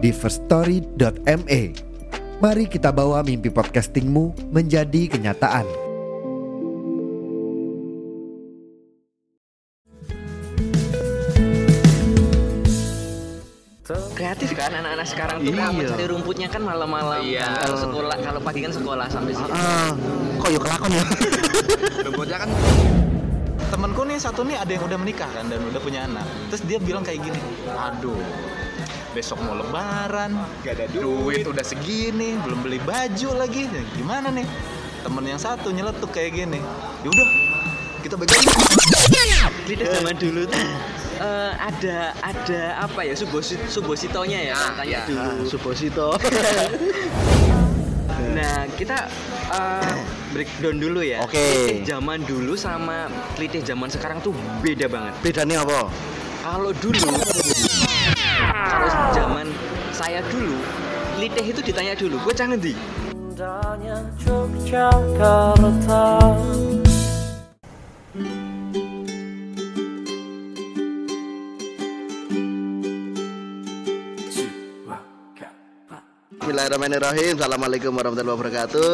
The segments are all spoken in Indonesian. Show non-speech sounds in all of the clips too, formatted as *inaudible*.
di firststory.me. Mari kita bawa mimpi podcastingmu menjadi kenyataan. kreatif kan anak-anak sekarang tuh Iya. cari rumputnya kan malam-malam Iya. kan. kalau sekolah kalau pagi kan sekolah sampai siang Ah, kok yuk kelakon ya? *laughs* Rumputnya kan temenku nih satu nih ada yang udah menikah kan dan udah punya anak terus dia bilang kayak gini aduh besok mau lebaran gak ada duit udah segini belum beli baju lagi. Ya, gimana nih? Temen yang satu nyeletuk kayak gini. Yaudah kita begain kita zaman dulu tuh. Eh, ada ada apa ya? Subosi, subositonya ya Ah, katanya iya. dulu Suposito. *laughs* nah kita eh, breakdown dulu ya. Oke. Klitih zaman dulu sama klitih zaman sekarang tuh beda banget. Bedanya apa? kalau dulu saya dulu klitih itu ditanya dulu gue canggih di Indahnya Bismillahirrahmanirrahim Assalamualaikum warahmatullahi wabarakatuh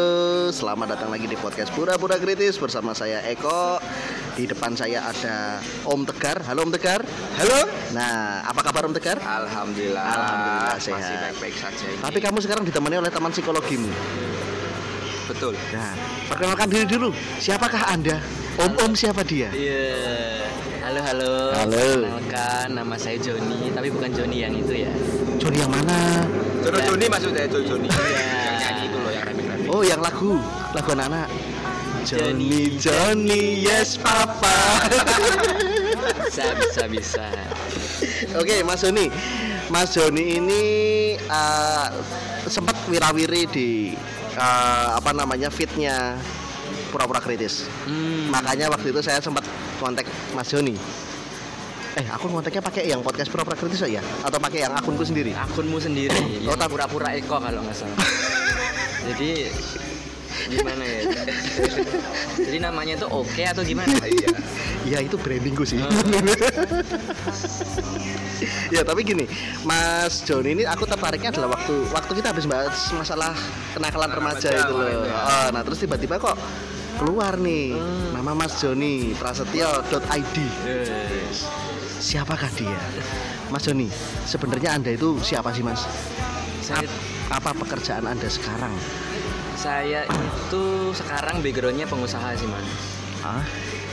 Selamat datang lagi di podcast Pura-Pura Kritis Bersama saya Eko Di depan saya ada Om Tegar Halo Om Tegar Halo Nah apa kabar Om Tegar? alhamdulillah Alhamdulillah, masih sehat. baik-baik saja ini. Tapi kamu sekarang ditemani oleh teman psikologimu betul Nah perkenalkan diri dulu Siapakah anda? Om-om siapa dia? Iya. Halo halo. Halo. Kenalkan nama saya Joni, tapi bukan Joni yang itu ya. Joni yang mana? Jono Joni maksudnya Jono Joni Iya. yang nyanyi itu loh yang remix Oh yang lagu. Lagu anak-anak. Johnny, Johnny yes papa. Bisa bisa bisa. Oke Mas Joni. Mas Joni ini uh, sempat wirawiri di uh, apa namanya fitnya pura-pura kritis. Hmm. makanya waktu itu saya sempat kontak Mas Joni eh akun kontaknya pakai yang podcast pura-pura kritis ya atau pakai yang akunku sendiri Akunmu sendiri. Oh, yang tak- pura-pura Eko kalau nggak salah. *laughs* Jadi gimana ya? Jadi namanya itu oke atau gimana? *laughs* iya ya itu brandingku sih Oh. *laughs* ya tapi gini Mas Joni ini aku tertariknya adalah waktu waktu kita habis bahas masalah kenakalan remaja itu loh ya. Oh, nah terus tiba-tiba kok keluar nih Hmm. nama Mas Joni prasetyo.id Yes. Siapakah dia Mas Joni sebenarnya anda itu siapa sih Mas Saya Ap- apa pekerjaan anda sekarang saya itu sekarang backgroundnya pengusaha sih mas. Hah?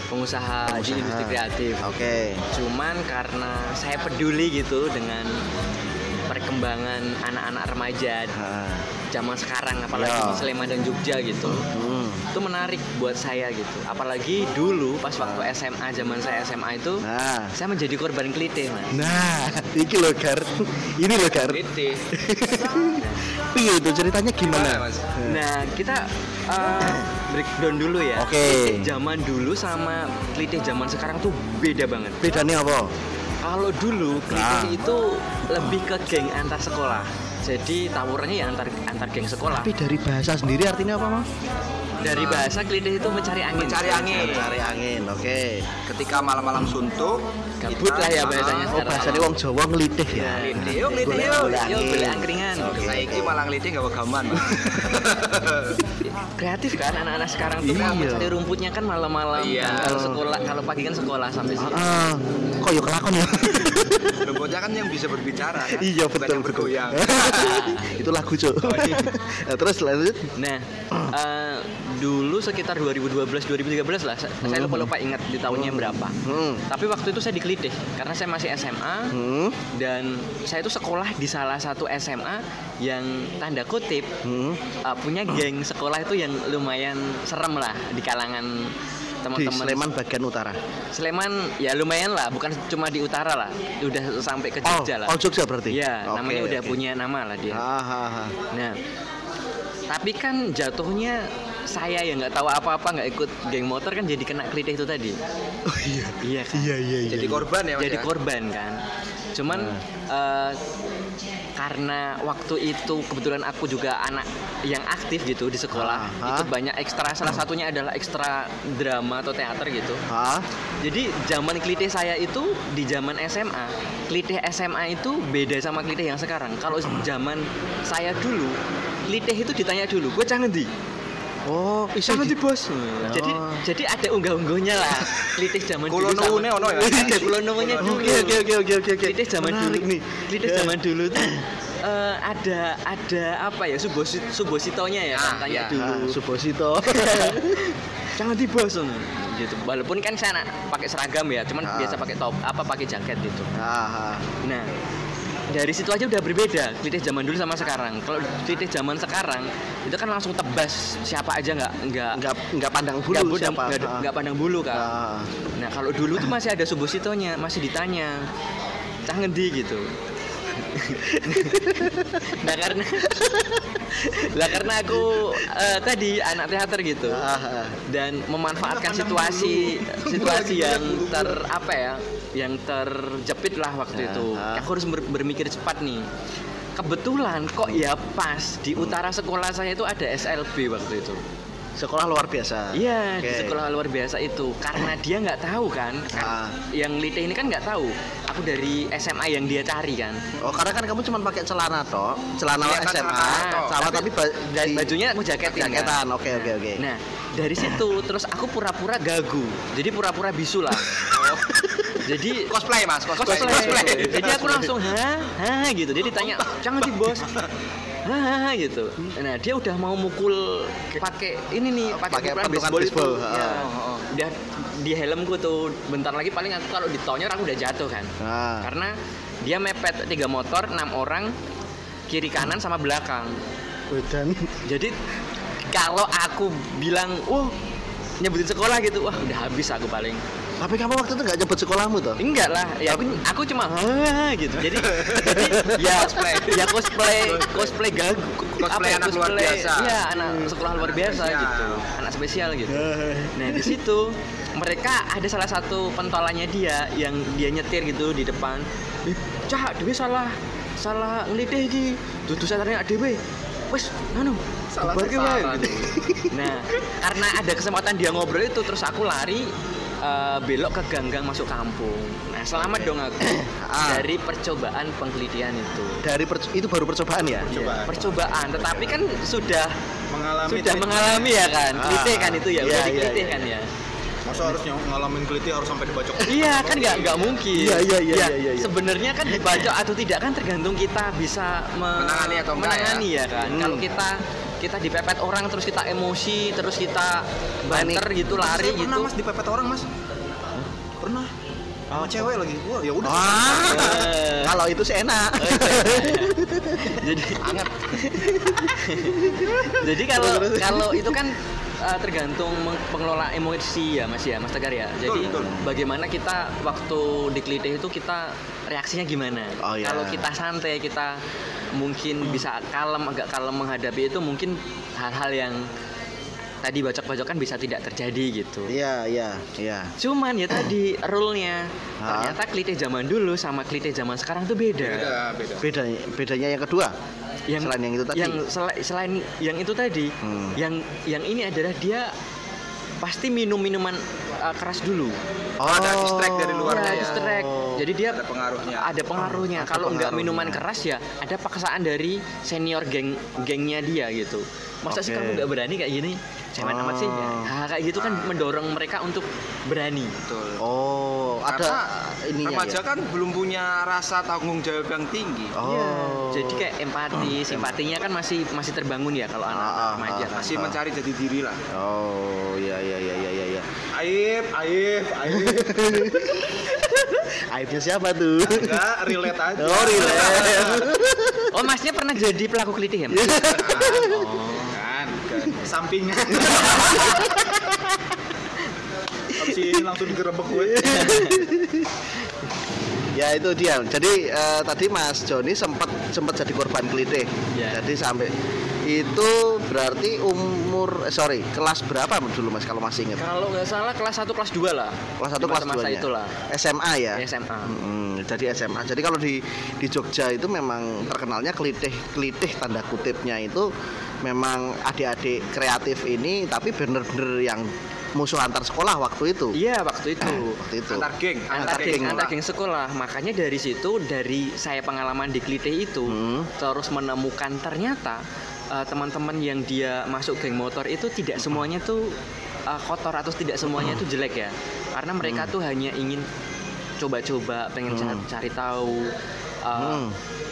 Pengusaha, di Pengusaha. industri kreatif. oke Cuman karena saya peduli gitu dengan perkembangan anak-anak remaja Ah, zaman sekarang apalagi di Sleman dan Jogja gitu. hmm. Itu menarik buat saya gitu. Apalagi dulu pas waktu SMA zaman saya SMA itu nah saya menjadi korban klite, Mas. nah ini loh Gar ini loh Gar Klite. *laughs* Iya itu ceritanya gimana? Gimana, Mas? Nah, kita uh, breakdown dulu ya. Oke. Klite Zaman dulu sama klite zaman sekarang tuh beda banget. Bedanya apa? Kalau dulu klite Nah. itu lebih ke geng antar sekolah. Jadi tawurannya ya antar antar geng sekolah. Tapi dari bahasa sendiri artinya apa, Mas? Dari bahasa klite itu mencari angin. Mencari angin. Cari angin, oke. ketika malam-malam suntuk Gabut lah ya bahasanya Oh, sekarang. bahasanya wong Jawa ngelitih ya. Klite, yuk klite yuk. Yuk boleh angkringan. Ini malah ngeliti gak gaman *laughs* Kreatif kan anak-anak sekarang tuh Iya. mau cari rumputnya kan malam-malam. Iya. kan. Kalau sekolah, kalau pagi kan sekolah sampai siang. Ah, kok yuk kelakon ya? *laughs* rumputnya kan yang bisa berbicara kan Iya, Bukan betul, yang betul. bergoyang *laughs* Itu lagu, Cuk. *laughs* Nah, terus lanjut. Nah, eh, dulu sekitar 2012 2013 lah. Saya, saya lupa lupa ingat di tahunnya berapa. Hmm. Tapi waktu itu saya dikelitih karena saya masih SMA Hmm. dan saya itu sekolah di salah satu SMA yang tanda kutip Hmm. uh, punya geng sekolah itu yang lumayan serem lah di kalangan teman-teman Sleman bagian utara. Sleman ya lumayan lah, bukan cuma di utara lah, udah sampai ke Oh, Jogja lah. oh Jogja berarti. Iya, Oke, namanya udah punya nama lah dia. Ah, ah, ah. Nah, tapi kan jatuhnya saya yang nggak tahu apa-apa nggak ikut geng motor kan jadi kena kelitih itu tadi. Oh iya. Iya kan? Iya iya iya. Jadi korban ya jadi ya? korban kan. Cuman eh, karena waktu itu kebetulan aku juga anak yang aktif gitu di sekolah, Ah, itu ah. banyak ekstra. Salah satunya adalah ekstra drama atau teater gitu. Hah? Jadi zaman klitih saya itu di zaman SMA, klitih SMA itu beda sama klitih yang sekarang. Kalau zaman saya dulu, klitih itu ditanya dulu, gue cangen di, Oh, bisa di bos. Jadi Oh. jadi ada unggah-ungguhnya lah. Klitih zaman dulu. Kulo nuwune ono ya? *laughs* Iya, kulo nuwune dulu. Oke oke oke oke oke zaman dulu nih. Klitih zaman dulu tuh *laughs* eh, ada ada apa ya subosi, subositonya ya Ah, tanya iya. dulu Ah, Suposito. *laughs* jangan dibos gitu walaupun kan saya anak pakai seragam ya cuman Ah. biasa pakai top apa pakai jaket gitu Ah, ah. nah dari situ aja udah berbeda klitih zaman dulu sama sekarang kalau klitih zaman sekarang itu kan langsung tebas siapa aja nggak nggak Enggak enggak pandang bulu nggak siapa. nggak Ah. nggak pandang bulu kan Ah. nah kalau dulu tuh masih ada subositonya masih ditanya cah ngendi gitu *laughs* nah karena lah karena aku eh, tadi anak teater gitu Ah, ah. dan memanfaatkan situasi situasi yang ter apa ya yang terjepit lah waktu Ya, itu ah. aku harus ber- berpikir cepat nih kebetulan kok ya pas di utara sekolah saya itu ada SLB waktu itu Sekolah luar biasa. iya di Oke. sekolah luar biasa itu karena dia nggak tahu kan Ah. yang Lite ini kan nggak tahu aku dari SMA yang dia cari kan Oh, karena kan kamu cuma pakai celana toh, celana Kelihatan SMA, sama tapi, ba- dan di- bajunya aku jaketin kan. jaketan. Oke oke oke. Nah, dari situ terus aku pura-pura gagu. Jadi pura-pura bisu lah. *laughs* Jadi Cosplay mas, cosplay. cosplay. Jadi aku langsung hah, hah gitu. Dia ditanya, "Jangan di bos." Hah, gitu. Nah, dia udah mau mukul pakai ini nih, Pakai pakai pentungan baseball itu. baseball, Ya. Udah di helmku tuh. Bentar lagi paling aku kalau ditonyor aku udah jatuh kan. Ah. Karena dia mepet tiga motor, enam orang kiri kanan sama belakang. Dan Jadi kalau aku bilang, wah nyebutin sekolah gitu, wah udah habis aku paling. Tapi kamu waktu itu nggak nyebut sekolahmu toh? Enggak lah, ya aku aku cuma "Hah," gitu. Jadi, jadi *laughs* ya cosplay, ya cosplay, cosplay gagu, Cosplay anak luar biasa. Iya, anak sekolah luar biasa Spesial. gitu, anak spesial gitu. Nah di situ mereka ada salah satu pentolannya dia yang dia nyetir gitu di depan. Eh, cah, dewe salah salah ngelidih iki. Dudu satarnya dewe. Wes, anu, Salah bubarke wae," sasaran. gitu. Nah, karena ada kesempatan dia ngobrol itu terus aku lari eh, belok ke ganggang masuk kampung. Nah, selamat dong aku *clears throat* Ah. dari percobaan penglitian itu. Dari per- itu baru percobaan ya? Iya, percobaan, tetapi kan sudah Mengalami sudah mengalami ya kan, Ah. klitih kan itu ya, Iya, udah iya, diklitih iya. kan ya. Masa harus nyong- ngalamin keliti harus sampai dibacok? Iya kan nggak nggak mungkin. Iya, iya, iya, Ya, iya, iya. Sebenarnya kan dibaca atau tidak kan tergantung kita bisa me- Menangani atau enggak menangani ya, kan. Hmm. Kalau kita kita dipepet orang terus kita emosi terus kita banter gitu lari gitu. Pernah mas dipepet orang mas? Pernah. Sama cewek lagi. Wah ya udah. Ah, Eh. kalau itu sih enak. jadi anget *laughs* jadi kalau kalau itu kan uh, tergantung pengelola emosi ya mas ya mas tegar ya jadi betul. bagaimana kita waktu dikelitih itu kita reaksinya gimana Oh, iya. kalau kita santai kita mungkin bisa kalem agak kalem menghadapi itu mungkin hal-hal yang tadi bacok-bacokan bisa tidak terjadi gitu Iya iya iya. cuman ya tadi rule-nya ternyata klitih zaman dulu sama klitih zaman sekarang tuh beda Beda beda. Beda bedanya yang kedua. yang Selain yang itu tadi. yang sela- selain yang itu tadi Hmm. yang yang ini adalah dia pasti minum minuman uh, keras dulu Oh, ada distract dari luarnya Iya, ya. distract. jadi dia Ada pengaruhnya. ada pengaruhnya ada kalau nggak minuman keras ya ada paksaan dari senior geng gengnya dia gitu masa sih Oke. kamu nggak berani kayak gini cemen amat sih ya. Oh. Hal kayak gitu kan mendorong mereka untuk berani Betul. Oh, ada ininya remaja ya. kan belum punya rasa tanggung jawab yang tinggi. Oh. Iya. jadi kayak empati simpatinya kan masih masih terbangun ya kalau anak Ah, ah, remaja ah, kan. Masih mencari jati diri lah. Oh, iya iya iya iya iya. iya. Aib, aib, aib. *laughs* Aibnya siapa tuh? Enggak, relate aja. Oh, relate. oh masnya pernah jadi pelaku kelitih ya Mas? *laughs* Kan, Sampingan. Habis ini langsung digerebek gue. Ya itu dia. Jadi eh, tadi Mas Joni sempat sempat jadi korban kelitih. Ya. Jadi sampai itu berarti umur eh, sorry kelas berapa dulu Mas kalau masih ingat? Kalau nggak salah kelas 1 kelas 2 lah. Kelas 1 Di kelas masa-masa 2 itulah. SMA ya. SMA. Hmm, jadi SMA. Jadi kalau di di Jogja itu memang terkenalnya kelitih kelitih tanda kutipnya itu memang adik-adik kreatif ini tapi bener-bener yang musuh antar sekolah waktu itu. Iya waktu itu. Waktu itu. Antar geng, antar Antar geng geng. antar geng sekolah makanya dari situ dari saya pengalaman di Klite itu Hmm. terus menemukan ternyata eh, teman-teman yang dia masuk geng motor itu tidak semuanya tuh eh, kotor atau tidak semuanya itu jelek ya karena mereka tuh hanya ingin coba-coba pengen Hmm. cari tahu eh, Hmm.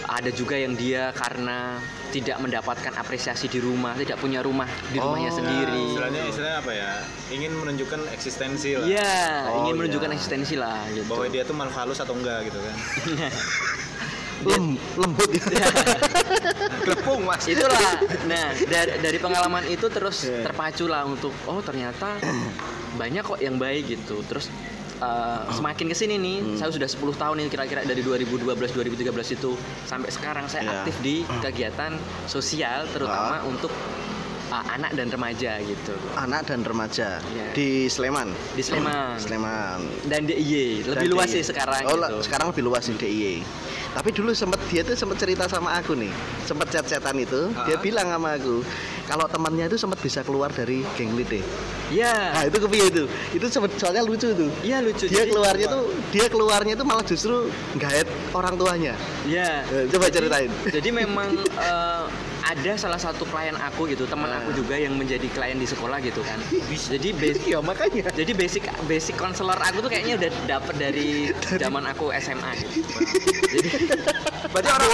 ada juga yang dia karena tidak mendapatkan apresiasi di rumah tidak punya rumah di rumahnya Oh. sendiri Istilahnya istilahnya apa ya? Ingin menunjukkan eksistensi lah. Iya, Oh, ingin iya. menunjukkan eksistensi lah gitu. Bahwa dia tuh makhluk halus atau enggak gitu kan. *laughs* Lem, lembut ya. *laughs* Klepung mas. itulah nah dari dari pengalaman itu terus Iya. terpacu lah untuk oh ternyata *clears throat* banyak kok yang baik gitu terus uh, semakin ke sini nih Hmm. saya sudah 10 tahun ini kira-kira dari 2012 2013 itu sampai sekarang saya Iya. aktif di kegiatan sosial terutama untuk uh, anak dan remaja gitu Anak dan remaja Iya. di Sleman. di Sleman Sleman. dan DIY lebih Dan luas DIY. sih sekarang Oh, gitu. sekarang lebih luas di DIY. Tapi dulu sempat dia tuh sempat cerita sama aku nih. Sempat chat-chatan itu, dia bilang sama aku, kalau temannya itu sempat bisa keluar dari geng lide. Iya. Nah, itu kepiye itu? Itu sempat soalnya lucu tuh. Iya lucu. Dia Jadi- keluarnya tuh, dia keluarnya tuh malah justru gaet orang tuanya. Iya. Eh, Coba ceritain. Jadi memang *laughs* eh, ada salah satu klien aku gitu, teman Ah. aku juga yang menjadi klien di sekolah gitu kan. Jadi basic Iya, makanya. jadi basic basic konselor aku tuh kayaknya udah dapet dari zaman aku SMA gitu. Jadi *laughs* Berarti orang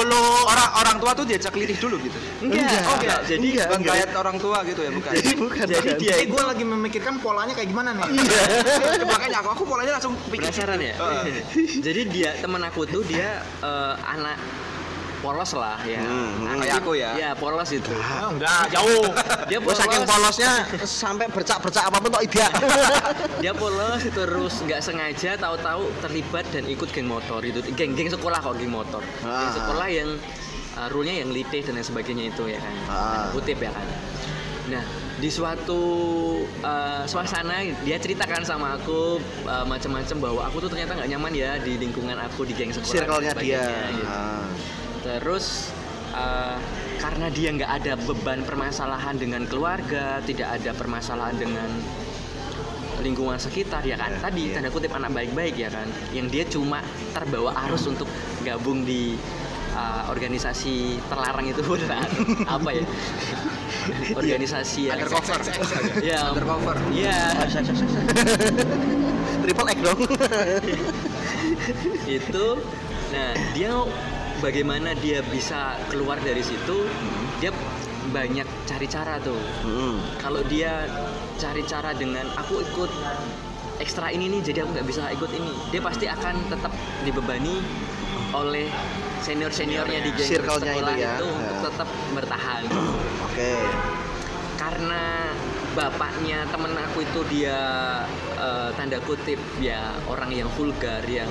orang orang tua tuh diajak lirih dulu gitu. enggak, Enggak. oh enggak. Jadi Enggak. Bukan kayak orang tua gitu ya, bukan. Jadi bukan. jadi bukan. dia itu gue lagi memikirkan polanya kayak gimana nih. *laughs* Makanya aku aku polanya langsung pikir penasaran ya. Heeh. Jadi dia teman aku tuh dia eh, anak polos lah ya. Hmm, hmm. Kayak aku ya. Ya polos itu. Ah, enggak, jauh. Dia *laughs* polos. saking polosnya *laughs* sampai bercak-bercak apa pun kok ide. *laughs* dia polos terus nggak sengaja tahu-tahu terlibat dan ikut geng motor itu geng-geng sekolah kok geng motor Ah. geng sekolah yang uh, rule-nya yang litih dan lain sebagainya itu ya kan Ah. Tanda kutip ya kan nah di suatu uh, suasana dia ceritakan sama aku uh, macam-macam bahwa aku tuh ternyata nggak nyaman ya di lingkungan aku di geng sekolah Circle-nya dia. gitu. Ah. Terus uh, karena dia nggak ada beban permasalahan dengan keluarga, tidak ada permasalahan dengan lingkungan sekitar ya kan. Iya, Tadi iya. tanda kutip anak baik-baik ya kan, yang dia cuma terbawa arus untuk gabung di uh, organisasi terlarang itu *laughs* beneran apa ya? *laughs* organisasi yang Undercover. *laughs* ya Undercover. Iya, Triple X dong. itu nah dia bagaimana dia bisa keluar dari situ dia banyak cari cara tuh Hmm. kalau dia cari cara dengan aku ikut ekstra ini nih jadi aku nggak bisa ikut ini dia pasti akan tetap dibebani oleh senior seniornya di geng sekolah itu ya. itu untuk Ya. tetap bertahan *clears throat* Oke. karena bapaknya temen aku itu dia eh, tanda kutip ya orang yang vulgar yang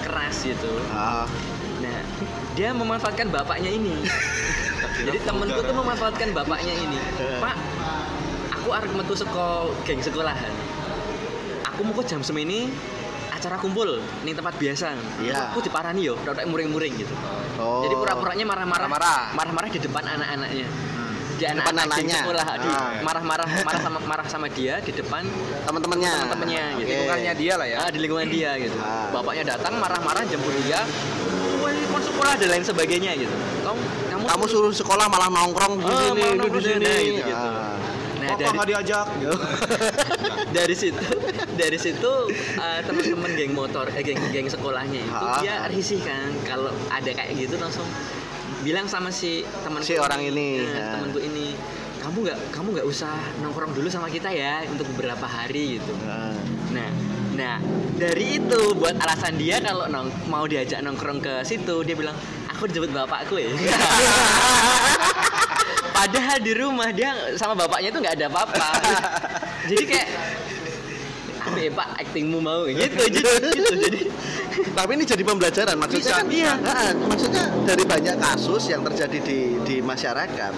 keras gitu Ah. Dia memanfaatkan bapaknya ini *laughs* jadi temenku tuh memanfaatkan bapaknya ini pak aku arek metu seko geng sekolahan aku mau jam semini acara kumpul nih tempat biasa Iya. aku diparani yo rada muring-muring gitu Oh. jadi pura-puranya marah-marah Marah-marah. di depan anak-anaknya di Depan anak-anak geng anaknya. sekolah di Ah. marah-marah *laughs* marah sama marah sama dia di depan teman-temannya. teman-temannya gitu. Lingkungannya dia lah ya. ah, di lingkungan dia gitu Ah. bapaknya datang marah-marah jemput dia kon sekolah dan lain sebagainya gitu kamu kamu, Kamu suruh sekolah malah nongkrong di Oh, sini, lu di sini. gitu, gitu. Ah. nah Kok dari nggak diajak? *laughs* dari situ dari situ uh, teman-teman geng motor eh geng geng sekolahnya itu Ah. dia risih kan kalau ada kayak gitu langsung bilang sama si temanku Si orang ini, eh, ah. temanku ini kamu nggak kamu nggak usah nongkrong dulu sama kita ya untuk beberapa hari gitu Ah. Nah, nah dari itu buat alasan dia kalau nong mau diajak nongkrong ke situ dia bilang aku dijemput bapakku ya. *laughs* Padahal di rumah dia sama bapaknya itu nggak ada apa-apa. Jadi kayak Apik Pak aktingmu mau gitu gitu, gitu. jadi Tapi ini jadi pembelajaran maksudnya Bisa, kan iya. Maksudnya dari banyak kasus yang terjadi di di masyarakat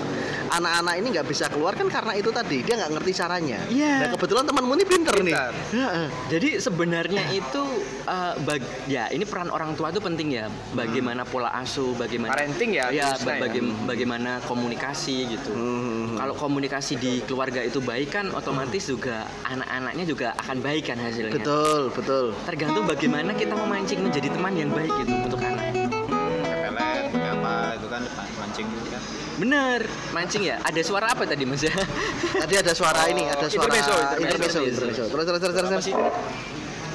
anak-anak ini nggak bisa keluar kan karena itu tadi dia nggak ngerti caranya. Iya. Nah kebetulan temanmu ini pinter, nih. Pintar. Heeh. Jadi sebenarnya itu eh, bag- ya ini peran orang tua itu penting ya. Bagaimana pola asuh, bagaimana Parenting ya, Ya, khususnya ya. baga- bagaimana komunikasi gitu. Hmm. Kalau komunikasi di keluarga itu baik kan otomatis juga anak-anaknya juga akan baik kan hasilnya. Betul, betul. Tergantung bagaimana kita memancing menjadi teman yang baik gitu untuk anak. pepelet pakai apa itu kan mancing gitu kan Bener, mancing ya. Ada suara apa tadi mas ya? *laughs* Tadi ada suara ini, ada suara intermezzo, intermezzo. Terus terus terus terus.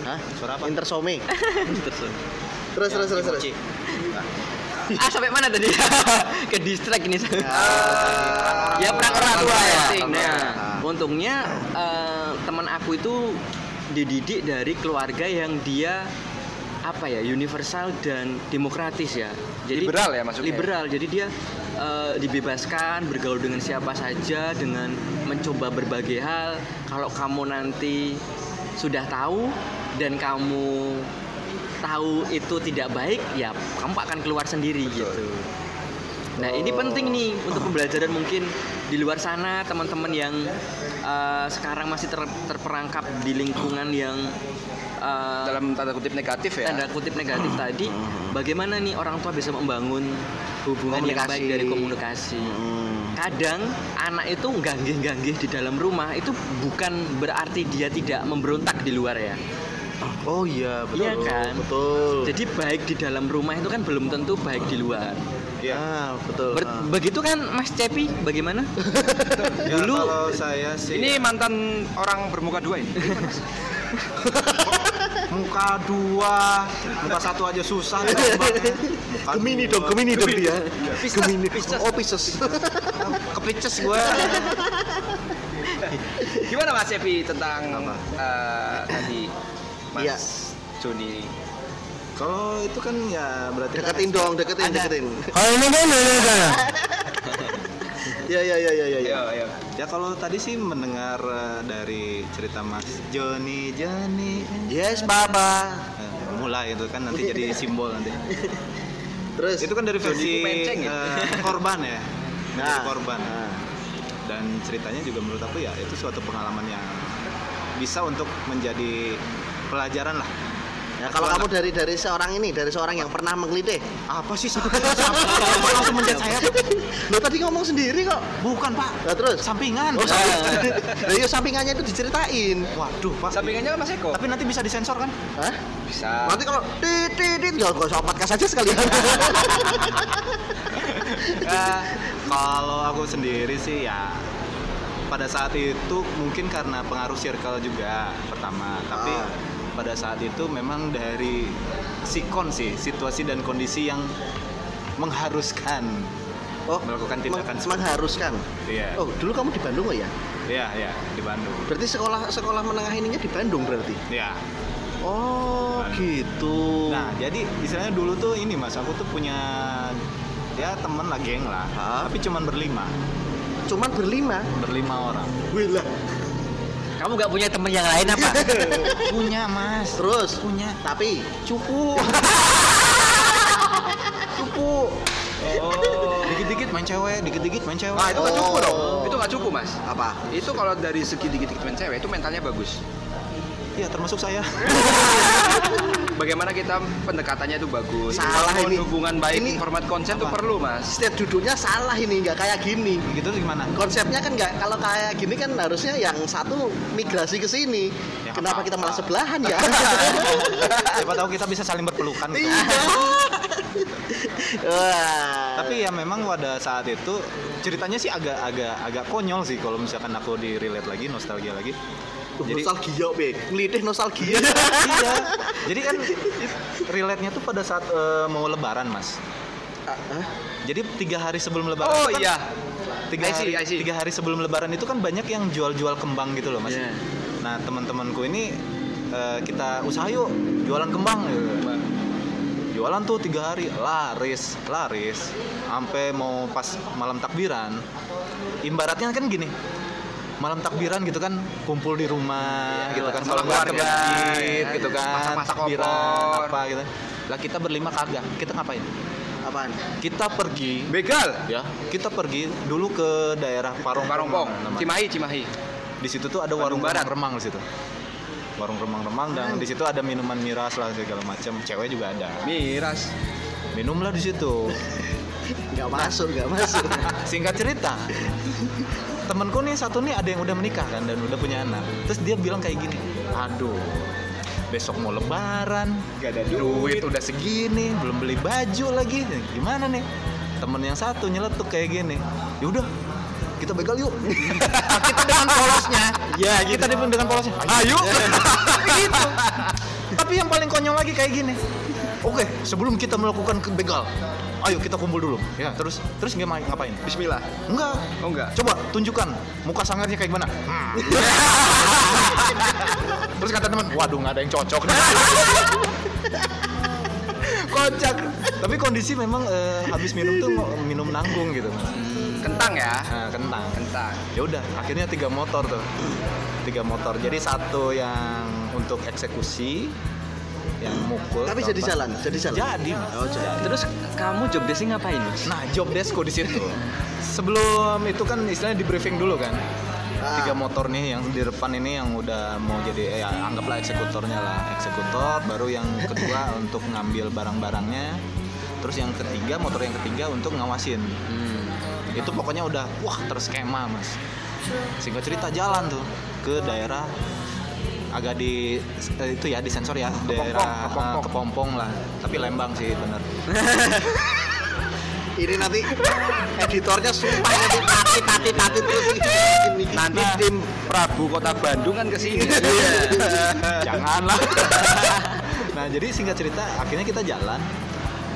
Hah? suara apa Intersome. *laughs* Terus. Terus terus terus terus. Ah sampai mana tadi? *laughs* Ke distract ini. Ah. ya perang orang tua ya. Nah, untungnya eh, teman aku itu dididik dari keluarga yang dia apa ya universal dan demokratis ya. Jadi Liberal ya maksudnya? Liberal. Jadi dia eh, dibebaskan bergaul dengan siapa saja dengan mencoba berbagai hal. Kalau kamu nanti sudah tahu dan kamu tahu itu tidak baik, ya kamu akan keluar sendiri gitu. Nah ini penting nih untuk pembelajaran mungkin di luar sana teman-teman yang eh, sekarang masih ter- terperangkap di lingkungan yang eh, Dalam tanda kutip negatif ya. tanda kutip negatif tadi, bagaimana nih orang tua bisa membangun hubungan yang baik dari komunikasi. Hmm. Kadang anak itu ganggih-ganggih di dalam rumah itu bukan berarti dia tidak memberontak di luar ya. Oh iya, betul. Iya kan? Betul. Jadi baik di dalam rumah itu kan belum tentu baik di luar. Iya. Ah, betul. Ber- Ah. begitu kan Mas Cepi bagaimana? *laughs* Ya, Dulu kalau saya sih Ini mantan orang bermuka dua ini. *laughs* muka dua muka satu aja susah *laughs* Gemini dong, Gemini dong dia. Gemini. Pisces. Oh, Pisces. *laughs* kepices gue *laughs* Gimana Mas Epi tentang eh, tadi Mas Iya. Joni? kalau itu kan ya berarti kan deketin dong, deketin, deketin. Kalau ini kan Ya ya ya ya ya. ya. Ayo, ayo. ya kalau tadi sih mendengar eh, dari cerita Mas Joni Joni Yes, Baba. Eh, mulai itu kan nanti jadi *laughs* simbol nanti Terus itu kan dari versi ya? eh, korban ya *laughs* dari Nah. korban Nah. dan ceritanya juga menurut aku ya itu suatu pengalaman yang bisa untuk menjadi pelajaran lah Ya, kalau kamu dari dari seorang ini, dari seorang yang pernah mengelitih. apa sih siapa langsung menjat saya Lo tadi ngomong sendiri kok. bukan pak Nah, terus? sampingan Oh, sampingan. Iya sampingannya itu diceritain. waduh pak Sampingannya Mas Eko. tapi nanti bisa disensor kan Hah? Bisa. Nanti kalau tit tit tit ya gak usah podcast aja sekalian. *laughs* Ya, kalau aku sendiri sih ya pada saat itu mungkin karena pengaruh circle juga pertama tapi Ah. Pada saat itu memang dari sikon sih situasi dan kondisi yang mengharuskan Oh, Melakukan tindakan meng- mengharuskan. Iya. Oh, dulu kamu di Bandung nggak ya? Iya, iya, di Bandung. Berarti sekolah sekolah menengah ininya di Bandung berarti. Iya. Oh, Bandung. gitu. Nah, jadi istilahnya dulu tuh ini Mas, aku tuh punya ya temen lah geng lah, Hah? tapi cuman berlima, cuman berlima. berlima orang. Wih lah. Kamu gak punya teman yang lain apa? *laughs* punya Mas, Terus punya. tapi Cupu. *laughs* Cupu. Oh. Dikit-dikit main cewek, dikit-dikit main cewek. Ah, itu nggak cukup Oh. dong. Itu nggak cukup, Mas. apa? Itu kalau dari segi dikit-dikit main cewek itu mentalnya bagus. Iya, termasuk saya. *laughs* Bagaimana kita pendekatannya itu bagus. Salah ini. hubungan baik, Ini- format konsen itu Apa? perlu, Mas. Setiap duduknya salah ini, nggak kayak gini. Gitu gimana? Konsepnya kan nggak kalau kayak gini kan harusnya yang satu migrasi ke sini. Ya, Kenapa apa-apa. kita malah sebelahan ya? *laughs* Siapa tahu kita bisa saling berpelukan gitu. Iya. *laughs* Wah. Tapi ya memang pada saat itu ceritanya sih agak agak agak konyol sih kalau misalkan aku di relate lagi, nostalgia lagi. Jadi nostalgia, Bek. Ngelitih nostalgia. iya. Jadi kan relate-nya tuh pada saat eh, mau lebaran, Mas. Ah, ah. Jadi tiga hari sebelum lebaran Oh kan- iya. tiga I see, hari, I see. tiga hari sebelum lebaran itu kan banyak yang jual-jual kembang gitu loh mas Iya. nah teman-temanku ini eh, kita usaha yuk jualan kembang gitu. jualan tuh tiga hari laris laris sampai mau pas malam takbiran ibaratnya kan gini malam takbiran gitu kan kumpul di rumah Iya, gitu kan sama ke keluarga, masjid ya, gitu kan masak-masak takbiran apa gitu lah kita berlima kagak kita ngapain Apaan? kita pergi Begal. ya kita pergi dulu ke daerah Parong namanya. Cimahi, Cimahi. di situ tuh ada warung Barat. remang-remang di situ warung remang-remang dan di situ ada minuman miras lah segala macam cewek juga ada Miras. minumlah di situ *laughs* Nggak masuk, nggak masuk. *laughs* singkat cerita *laughs* temenku nih satu nih ada yang udah menikah kan dan udah punya anak. Terus dia bilang kayak gini aduh besok mau lebaran gak ada duit. udah segini belum beli baju lagi. Gimana nih? Temen yang satu nyeletuk kayak gini yaudah kita begal yuk. Nah, *laughs* kita dengan polosnya. Ya kita dengan dengan polosnya. Ayo. *laughs* Gitu. Tapi yang paling konyol lagi kayak gini oke sebelum kita melakukan begal ayo kita kumpul dulu ya terus terus nggak ngapain Bismillah. enggak Oh enggak. Coba tunjukkan muka sangarnya kayak gimana. Hmm. *laughs* Terus kata teman, waduh nggak ada yang cocok. *laughs* Kocak. Tapi kondisi memang eh, habis minum tuh minum nanggung gitu. Kentang ya. Nah, kentang. Kentang. Ya udah, akhirnya tiga motor tuh. Tiga motor. Jadi satu yang untuk eksekusi, yang mukul. Tapi jadi jalan, jadi jalan. Jadi. Oh, jadi. Terus kamu job desknya ngapain mas? Nah, job desko di situ. Sebelum itu kan istilahnya di briefing dulu kan. Ah. Tiga motor nih yang di depan ini yang udah mau jadi ya anggaplah eksekutornya lah, eksekutor. Baru yang kedua *laughs* untuk ngambil barang-barangnya. Terus yang ketiga motor yang ketiga untuk ngawasin. Hmm. Itu pokoknya udah wah terskema mas. Singkat cerita jalan tuh ke daerah agak di eh, itu ya di sensor ya daerah Kepompong. eh, kepompong lah tapi Lembang sih bener *laughs* Ini nanti editornya sumpah nanti tati tati tati terus ini. Nanti tim Prabu Kota Bandung kan ke sini. *laughs* janganlah *laughs* nah jadi singkat cerita akhirnya kita jalan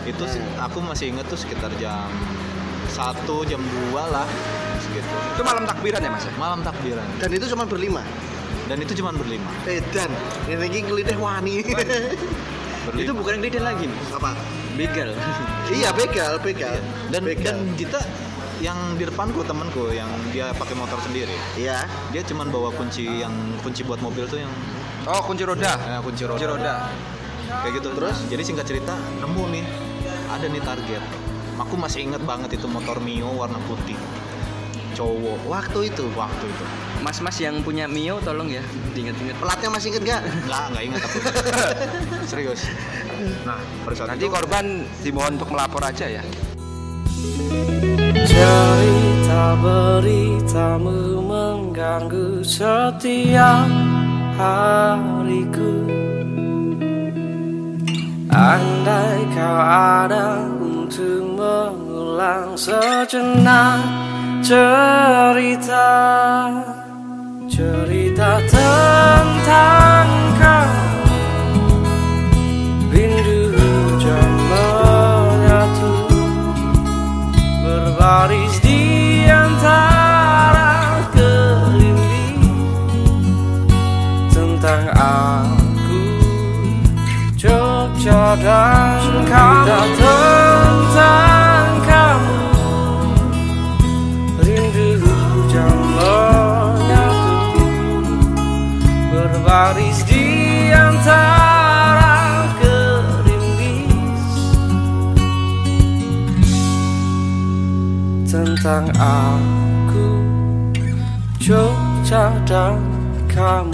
itu sih, aku masih inget tuh sekitar jam satu jam 2 lah segitu Itu malam takbiran ya mas? malam takbiran Dan itu cuma berlima. Dan itu cuma berlima Eh dan ini lagi ngelideh wani. berlima Itu bukan yang lidah lagi. Apa? Begal. *laughs* Iya begal, begal. dan begal. dan kita yang di depanku temanku yang dia pakai motor sendiri Iya. dia cuman bawa kunci yang kunci buat mobil tuh yang Oh kunci roda. eh, kunci roda Kunci roda. kayak gitu terus jadi singkat cerita nemu nih ada nih target aku masih inget banget itu motor Mio warna putih cowok Waktu itu. waktu itu Mas-mas yang punya Mio tolong ya diinget-inget. Pelatnya masih inget gak? nggak nggak inget aku *laughs* serius nah Nanti itu korban dimohon untuk melapor aja ya. Cerita beritamu mengganggu setiap hariku Andai kau ada untuk mengulang sejenak cerita Cerita tentang kamu Rindu hujan menyatu berbaris di antara gelimbing tentang aku Jogja dan kamu aku Jogja dan kamu